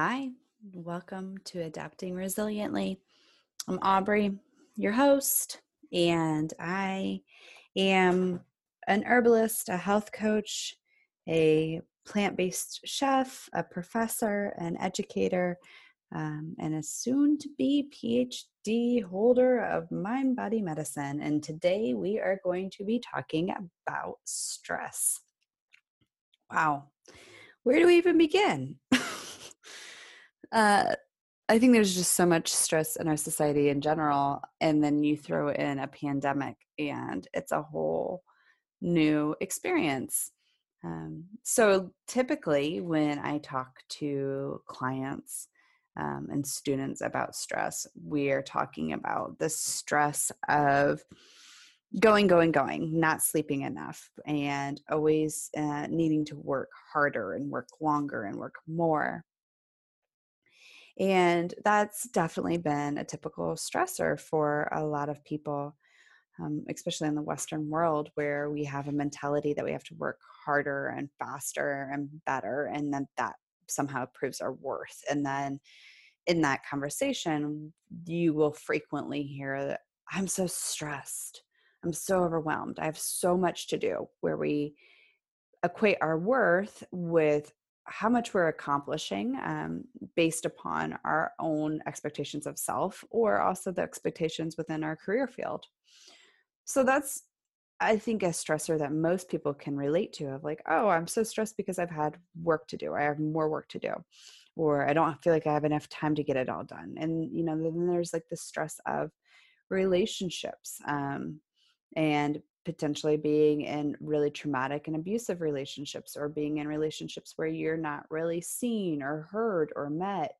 Hi, welcome to Adapting Resiliently. I'm Aubrey, your host, and I am an herbalist, a health coach, a plant based chef, a professor, an educator, um, and a soon to be PhD holder of mind body medicine. And today we are going to be talking about stress. Wow, where do we even begin? Uh, I think there's just so much stress in our society in general. And then you throw in a pandemic, and it's a whole new experience. Um, so typically, when I talk to clients um, and students about stress, we are talking about the stress of going, going, going, not sleeping enough, and always uh, needing to work harder and work longer and work more. And that's definitely been a typical stressor for a lot of people, um, especially in the Western world, where we have a mentality that we have to work harder and faster and better, and then that somehow proves our worth. And then in that conversation, you will frequently hear that I'm so stressed. I'm so overwhelmed. I have so much to do, where we equate our worth with how much we're accomplishing um, based upon our own expectations of self or also the expectations within our career field. So that's, I think, a stressor that most people can relate to of like, oh, I'm so stressed because I've had work to do. I have more work to do. Or I don't feel like I have enough time to get it all done. And, you know, then there's like the stress of relationships um, and potentially being in really traumatic and abusive relationships or being in relationships where you're not really seen or heard or met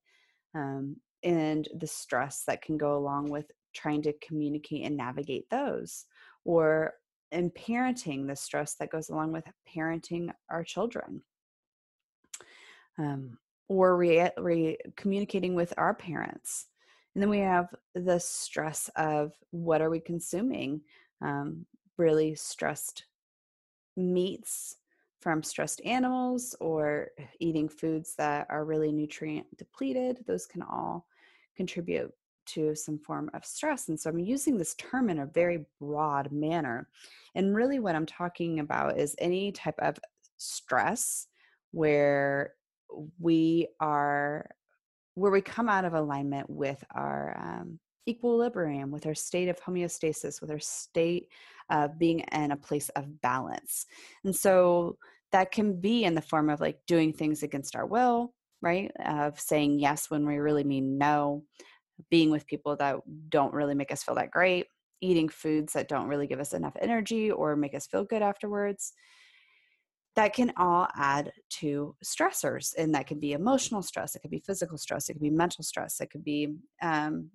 um, and the stress that can go along with trying to communicate and navigate those or in parenting the stress that goes along with parenting our children. Um, or re- re- communicating with our parents. And then we have the stress of what are we consuming? Um, really stressed meats from stressed animals or eating foods that are really nutrient depleted, those can all contribute to some form of stress. And so I'm using this term in a very broad manner. And really, what I'm talking about is any type of stress where we are, where we come out of alignment with our um, equilibrium, with our state of homeostasis, with our state of being in a place of balance. And so that can be in the form of like doing things against our will, right? Of saying yes when we really mean no, being with people that don't really make us feel that great, eating foods that don't really give us enough energy or make us feel good afterwards. That can all add to stressors, and that can be emotional stress, it could be physical stress, it could be mental stress, it could be um,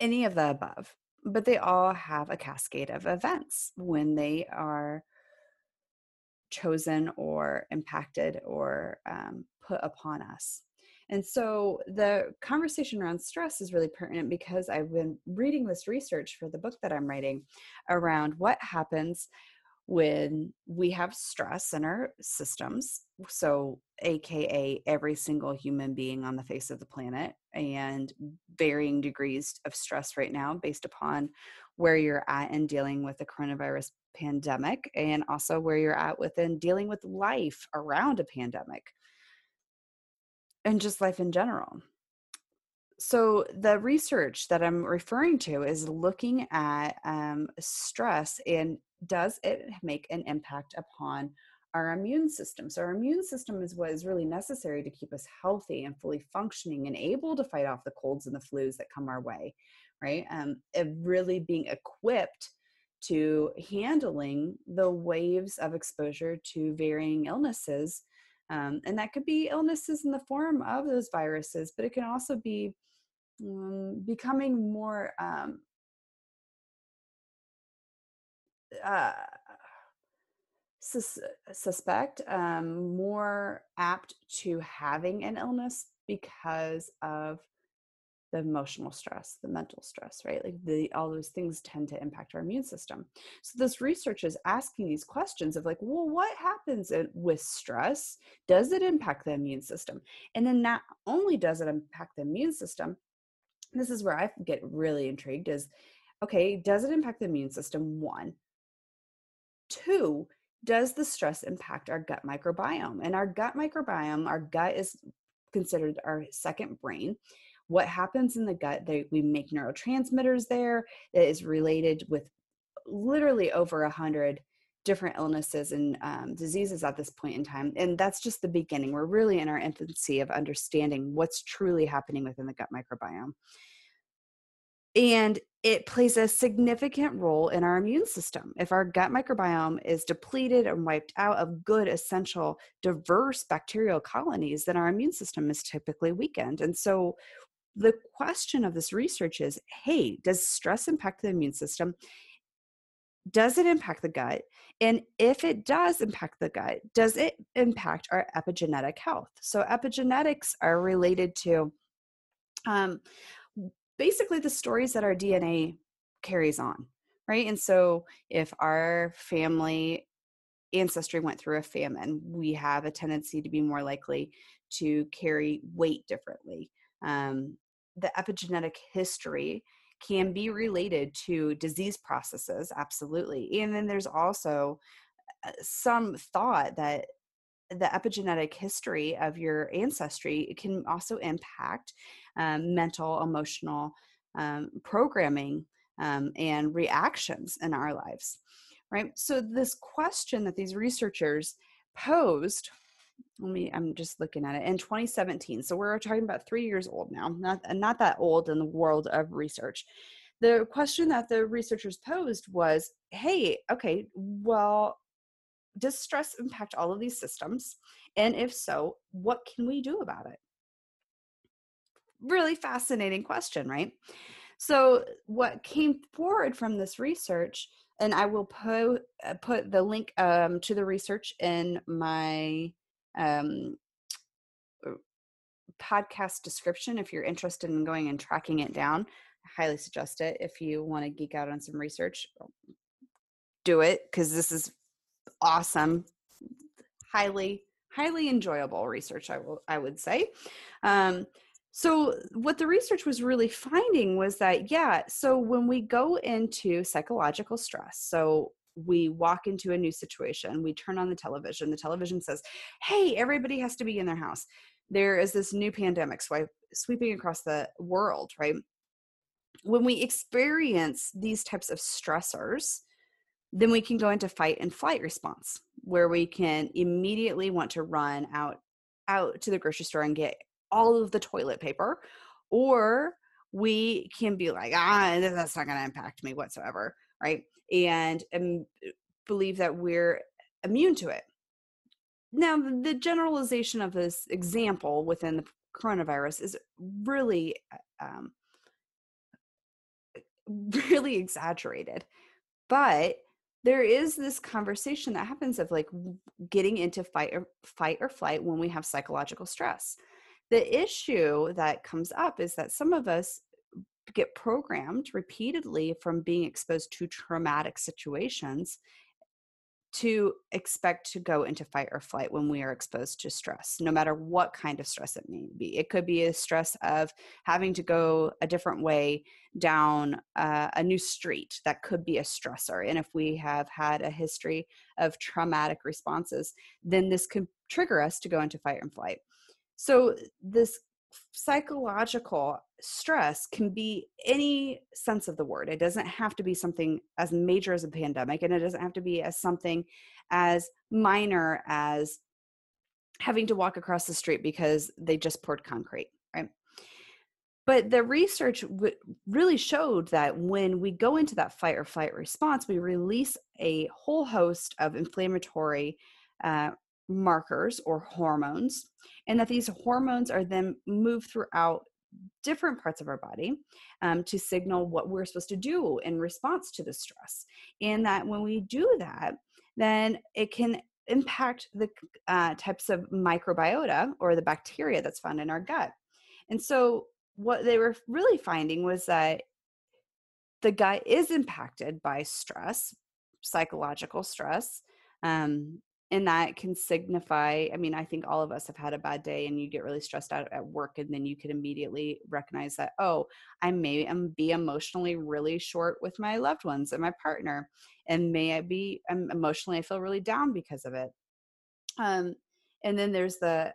any of the above, but they all have a cascade of events when they are chosen or impacted or um, put upon us. And so the conversation around stress is really pertinent because I've been reading this research for the book that I'm writing around what happens when we have stress in our systems so aka every single human being on the face of the planet and varying degrees of stress right now based upon where you're at in dealing with the coronavirus pandemic and also where you're at within dealing with life around a pandemic. And just life in general. So the research that i'm referring to is looking at um, stress and does it make an impact upon our immune system. So, our immune system is what is really necessary to keep us healthy and fully functioning and able to fight off the colds and the flus that come our way, right? Um, really being equipped to handling the waves of exposure to varying illnesses. Um, and that could be illnesses in the form of those viruses, but it can also be um, becoming more um, uh, sus- suspect um, more apt to having an illness because of the emotional stress, the mental stress, right? Like the all those things tend to impact our immune system. So this research is asking these questions of like, well, what happens with stress? Does it impact the immune system? And then not only does it impact the immune system, this is where I get really intrigued is okay, does it impact the immune system? One. Two, does the stress impact our gut microbiome? And our gut microbiome, our gut is considered our second brain. What happens in the gut they, we make neurotransmitters there that is related with literally over a hundred different illnesses and um, diseases at this point in time and that's just the beginning. We're really in our infancy of understanding what's truly happening within the gut microbiome and it plays a significant role in our immune system. If our gut microbiome is depleted and wiped out of good, essential, diverse bacterial colonies, then our immune system is typically weakened. And so, the question of this research is hey, does stress impact the immune system? Does it impact the gut? And if it does impact the gut, does it impact our epigenetic health? So, epigenetics are related to um, basically the stories that our DNA carries on, right? And so, if our family ancestry went through a famine, we have a tendency to be more likely to carry weight differently. Um, the epigenetic history can be related to disease processes, absolutely. And then there's also uh, some thought that the epigenetic history of your ancestry can also impact um, mental, emotional um, programming um, and reactions in our lives, right? So, this question that these researchers posed let me i'm just looking at it in 2017 so we're talking about three years old now not not that old in the world of research the question that the researchers posed was hey okay well does stress impact all of these systems and if so what can we do about it really fascinating question right so what came forward from this research and i will put uh, put the link um, to the research in my um, uh, podcast description if you're interested in going and tracking it down. I highly suggest it if you want to geek out on some research. Do it because this is awesome, highly highly enjoyable research. I will I would say. Um, so what the research was really finding was that yeah, so when we go into psychological stress, so we walk into a new situation, we turn on the television, the television says, hey, everybody has to be in their house. There is this new pandemic sweeping across the world, right? When we experience these types of stressors, then we can go into fight and flight response where we can immediately want to run out out to the grocery store and get all of the toilet paper or we can be like ah that's not going to impact me whatsoever right and um, believe that we're immune to it. Now, the generalization of this example within the coronavirus is really, um, really exaggerated. But there is this conversation that happens of like getting into fight or fight or flight when we have psychological stress. The issue that comes up is that some of us get programmed repeatedly from being exposed to traumatic situations to expect to go into fight or flight when we are exposed to stress, no matter what kind of stress it may be. It could be a stress of having to go a different way down uh, a new street. That could be a stressor. And if we have had a history of traumatic responses, then this could trigger us to go into fight and flight. So, this psychological stress can be any sense of the word. It doesn't have to be something as major as a pandemic, and it doesn't have to be as something as minor as having to walk across the street because they just poured concrete, right? But the research w- really showed that when we go into that fight or flight response, we release a whole host of inflammatory uh, markers or hormones, and that these hormones are then moved throughout different parts of our body um, to signal what we're supposed to do in response to the stress. And that when we do that, then it can impact the uh, types of microbiota or the bacteria that's found in our gut. And so what they were really finding was that the gut is impacted by stress, psychological stress. Um, and that can signify i mean i think all of us have had a bad day and you get really stressed out at work and then you can immediately recognize that oh i may be emotionally really short with my loved ones and my partner and may i be I'm emotionally i feel really down because of it. Um and then there's the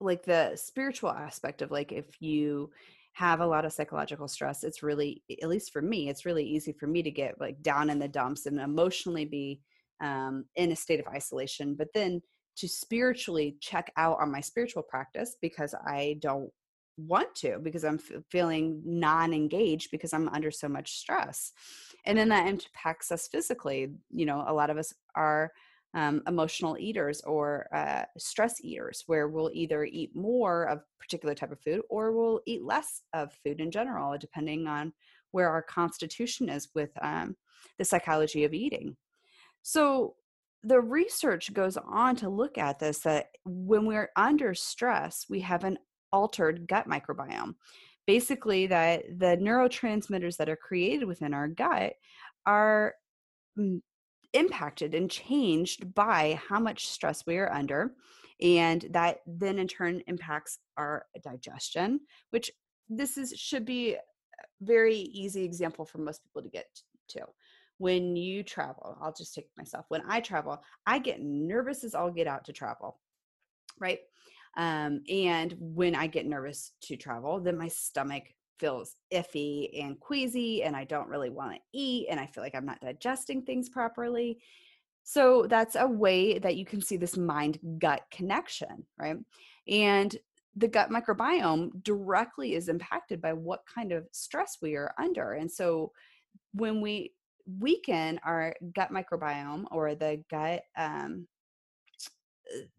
like the spiritual aspect of like if you have a lot of psychological stress it's really at least for me it's really easy for me to get like down in the dumps and emotionally be um, in a state of isolation but then to spiritually check out on my spiritual practice because i don't want to because i'm f- feeling non-engaged because i'm under so much stress and then that impacts us physically you know a lot of us are um, emotional eaters or uh, stress eaters, where we'll either eat more of particular type of food or we'll eat less of food in general, depending on where our constitution is with um, the psychology of eating. So the research goes on to look at this that when we're under stress, we have an altered gut microbiome. Basically, that the neurotransmitters that are created within our gut are mm, impacted and changed by how much stress we are under. And that then in turn impacts our digestion, which this is should be a very easy example for most people to get to. When you travel, I'll just take myself. When I travel, I get nervous as all get out to travel, right? Um, and when I get nervous to travel, then my stomach feels iffy and queasy and I don't really want to eat and I feel like I'm not digesting things properly. So that's a way that you can see this mind gut connection, right? And the gut microbiome directly is impacted by what kind of stress we are under. And so when we weaken our gut microbiome or the gut um,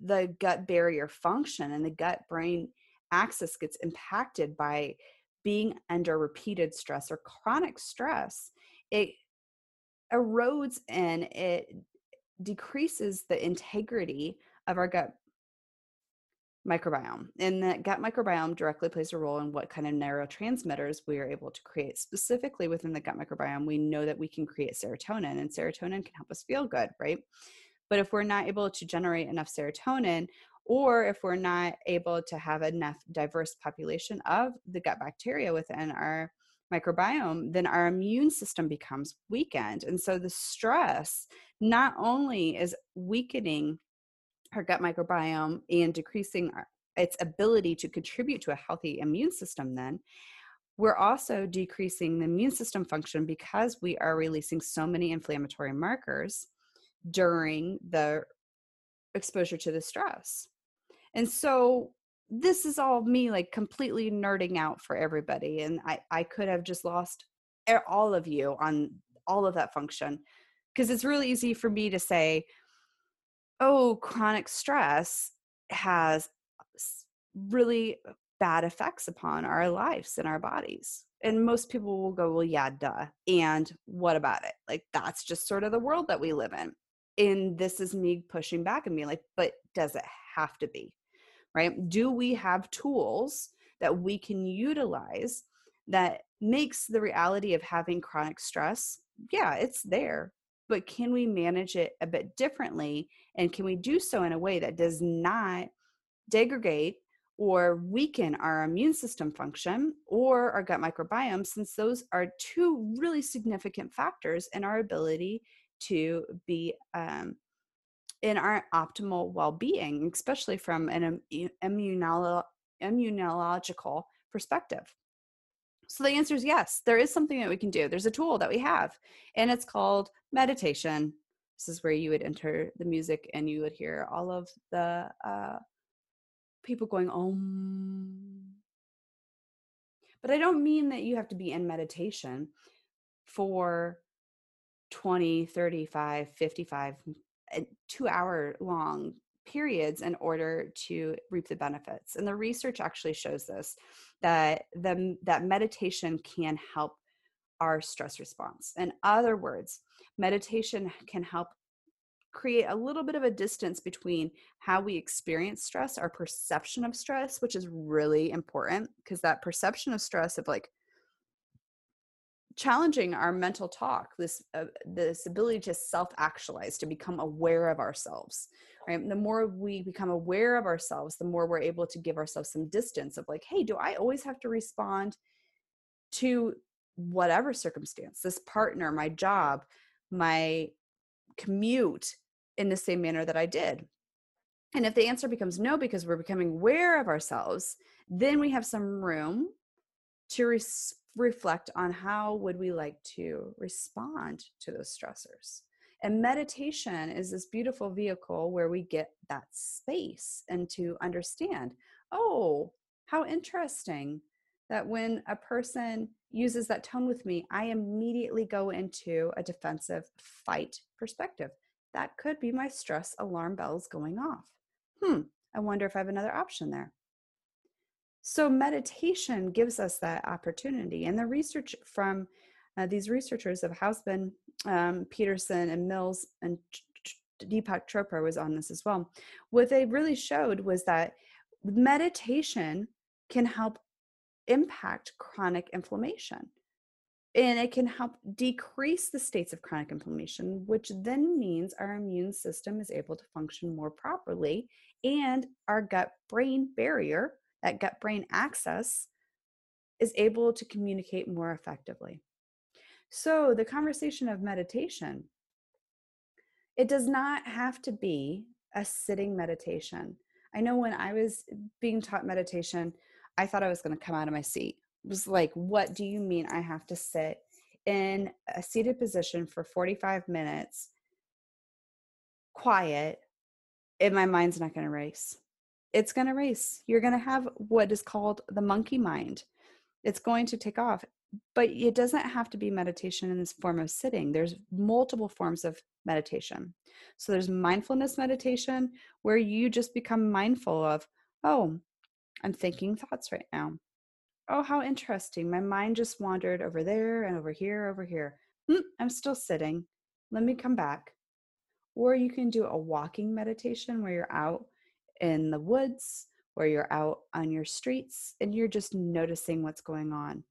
the gut barrier function and the gut brain axis gets impacted by being under repeated stress or chronic stress, it erodes and it decreases the integrity of our gut microbiome. And that gut microbiome directly plays a role in what kind of neurotransmitters we are able to create. Specifically within the gut microbiome, we know that we can create serotonin, and serotonin can help us feel good, right? But if we're not able to generate enough serotonin, or if we're not able to have enough diverse population of the gut bacteria within our microbiome, then our immune system becomes weakened. And so the stress not only is weakening our gut microbiome and decreasing our, its ability to contribute to a healthy immune system, then we're also decreasing the immune system function because we are releasing so many inflammatory markers during the exposure to the stress. And so this is all me like completely nerding out for everybody. And I, I could have just lost all of you on all of that function because it's really easy for me to say, oh, chronic stress has really bad effects upon our lives and our bodies. And most people will go, well, yeah, duh. And what about it? Like, that's just sort of the world that we live in. And this is me pushing back and being like, but does it have to be? right? Do we have tools that we can utilize that makes the reality of having chronic stress? Yeah, it's there, but can we manage it a bit differently? And can we do so in a way that does not degrade or weaken our immune system function or our gut microbiome, since those are two really significant factors in our ability to be um, in our optimal well-being especially from an immunolo- immunological perspective so the answer is yes there is something that we can do there's a tool that we have and it's called meditation. This is where you would enter the music and you would hear all of the uh, people going om. But i don't mean that you have to be in meditation for 20 35 55 two hour long periods in order to reap the benefits and the research actually shows this that the that meditation can help our stress response. In other words meditation can help create a little bit of a distance between how we experience stress, our perception of stress, which is really important because that perception of stress of like challenging our mental talk, this uh, this ability to self-actualize, to become aware of ourselves. Right? the more we become aware of ourselves, the more we're able to give ourselves some distance of like, hey, do I always have to respond to whatever circumstance, this partner, my job, my commute in the same manner that I did? And if the answer becomes no, because we're becoming aware of ourselves, then we have some room to res- reflect on how would we like to respond to those stressors. And meditation is this beautiful vehicle where we get that space and to understand, oh, how interesting that when a person uses that tone with me, I immediately go into a defensive fight perspective. That could be my stress alarm bells going off. Hmm, I wonder if I have another option there. So, meditation gives us that opportunity. And the research from uh, these researchers of Hausman, um, Peterson, and Mills, and Deepak Chopra was on this as well. What they really showed was that meditation can help impact chronic inflammation. And it can help decrease the states of chronic inflammation, which then means our immune system is able to function more properly and our gut brain barrier, that gut brain axis, is able to communicate more effectively. So, the conversation of meditation, it does not have to be a sitting meditation. I know when I was being taught meditation, I thought I was going to come out of my seat. It was like, what do you mean I have to sit in a seated position for 45 minutes, quiet, and my mind's not going to race? It's going to race. You're going to have what is called the monkey mind. It's going to take off. But it doesn't have to be meditation in this form of sitting. There's multiple forms of meditation. So there's mindfulness meditation where you just become mindful of, oh, I'm thinking thoughts right now. Oh, how interesting. My mind just wandered over there and over here, over here. Mm, I'm still sitting. Let me come back. Or you can do a walking meditation where you're out in the woods, where you're out on your streets, and you're just noticing what's going on.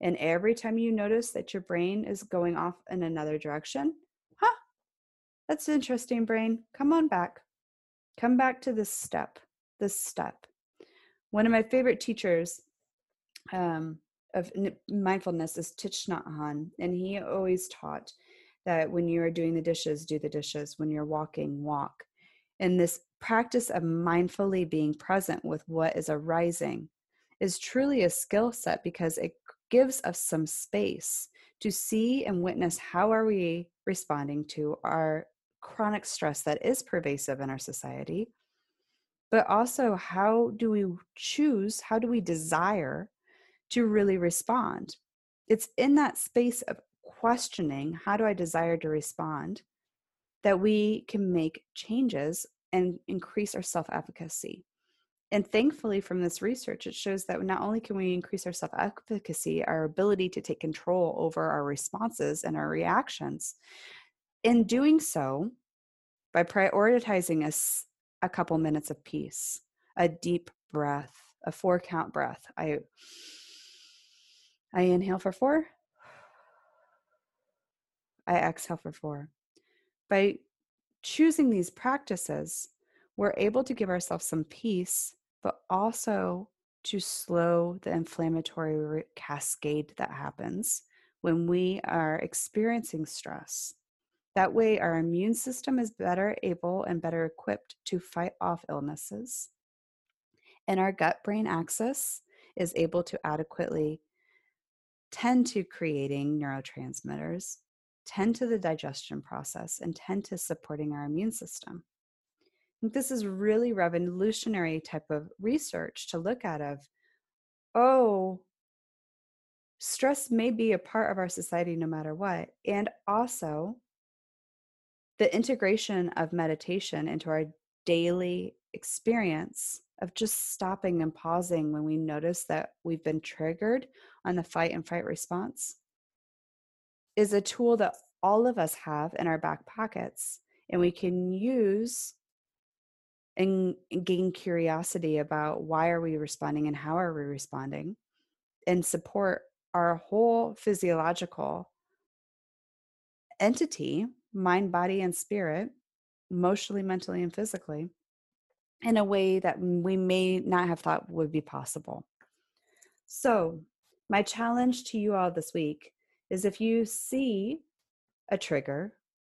And every time you notice that your brain is going off in another direction, huh, that's interesting, brain. Come on back. Come back to this step, this step one of my favorite teachers um, of mindfulness is Thich Nhat Hanh, and he always taught that when you are doing the dishes, do the dishes. When you're walking, walk. And this practice of mindfully being present with what is arising is truly a skill set because it gives us some space to see and witness how are we responding to our chronic stress that is pervasive in our society but also how do we choose, how do we desire to really respond? It's in that space of questioning, how do I desire to respond, that we can make changes and increase our self efficacy. And thankfully, from this research, it shows that not only can we increase our self efficacy, our ability to take control over our responses and our reactions, in doing so, by prioritizing a a couple minutes of peace, a deep breath, a four count breath. I I inhale for 4. I exhale for 4. By choosing these practices, we're able to give ourselves some peace, but also to slow the inflammatory cascade that happens when we are experiencing stress. That way, our immune system is better able and better equipped to fight off illnesses. And our gut brain axis is able to adequately tend to creating neurotransmitters, tend to the digestion process, and tend to supporting our immune system. I think this is really revolutionary type of research to look at of, oh, stress may be a part of our society no matter what. And also, the integration of meditation into our daily experience of just stopping and pausing when we notice that we've been triggered on the fight and fight response is a tool that all of us have in our back pockets and we can use and, gain curiosity about why are we responding and how are we responding and support our whole physiological entity mind body and spirit emotionally mentally and physically in a way that we may not have thought would be possible. So my challenge to you all this week is if you see a trigger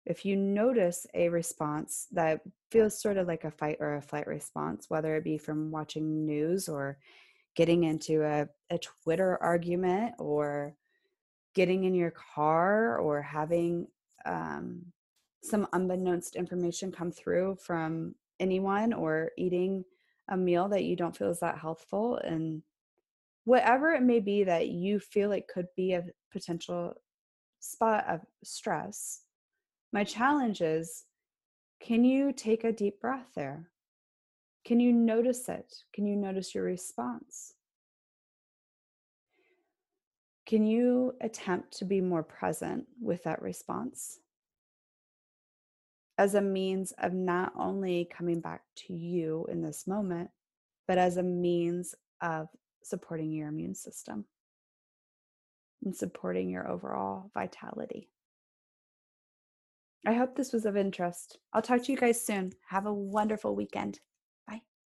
if you notice a response that feels sort of like a fight or a flight response, whether it be from watching news or getting into a, a Twitter argument or getting in your car or having um, some unbeknownst information come through from anyone or eating a meal that you don't feel is that healthful and whatever it may be that you feel it could be a potential spot of stress my challenge is can you take a deep breath there? Can you notice it? Can you notice your response? Can you attempt to be more present with that response as a means of not only coming back to you in this moment, but as a means of supporting your immune system and supporting your overall vitality? I hope this was of interest. I'll talk to you guys soon. Have a wonderful weekend.